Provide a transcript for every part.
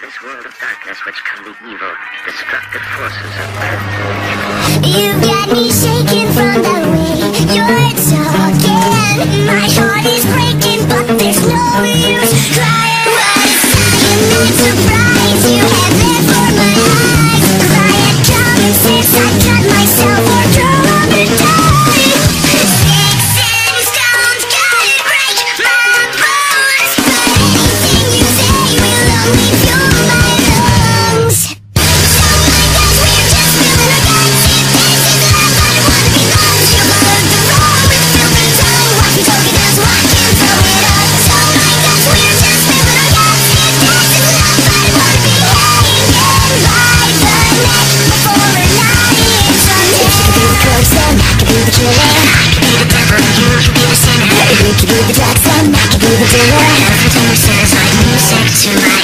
this world of darkness which come the evil, destructive forces of You got me shaking from the way you're talking. My heart is breaking, do what I have to do, says music to my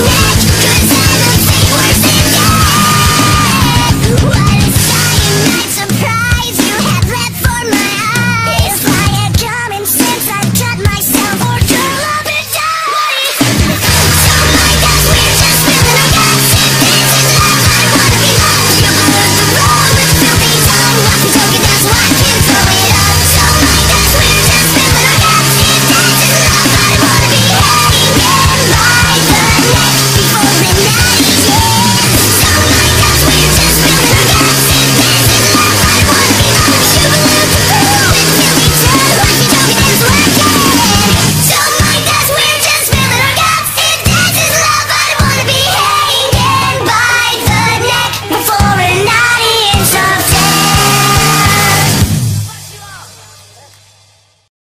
Yeah.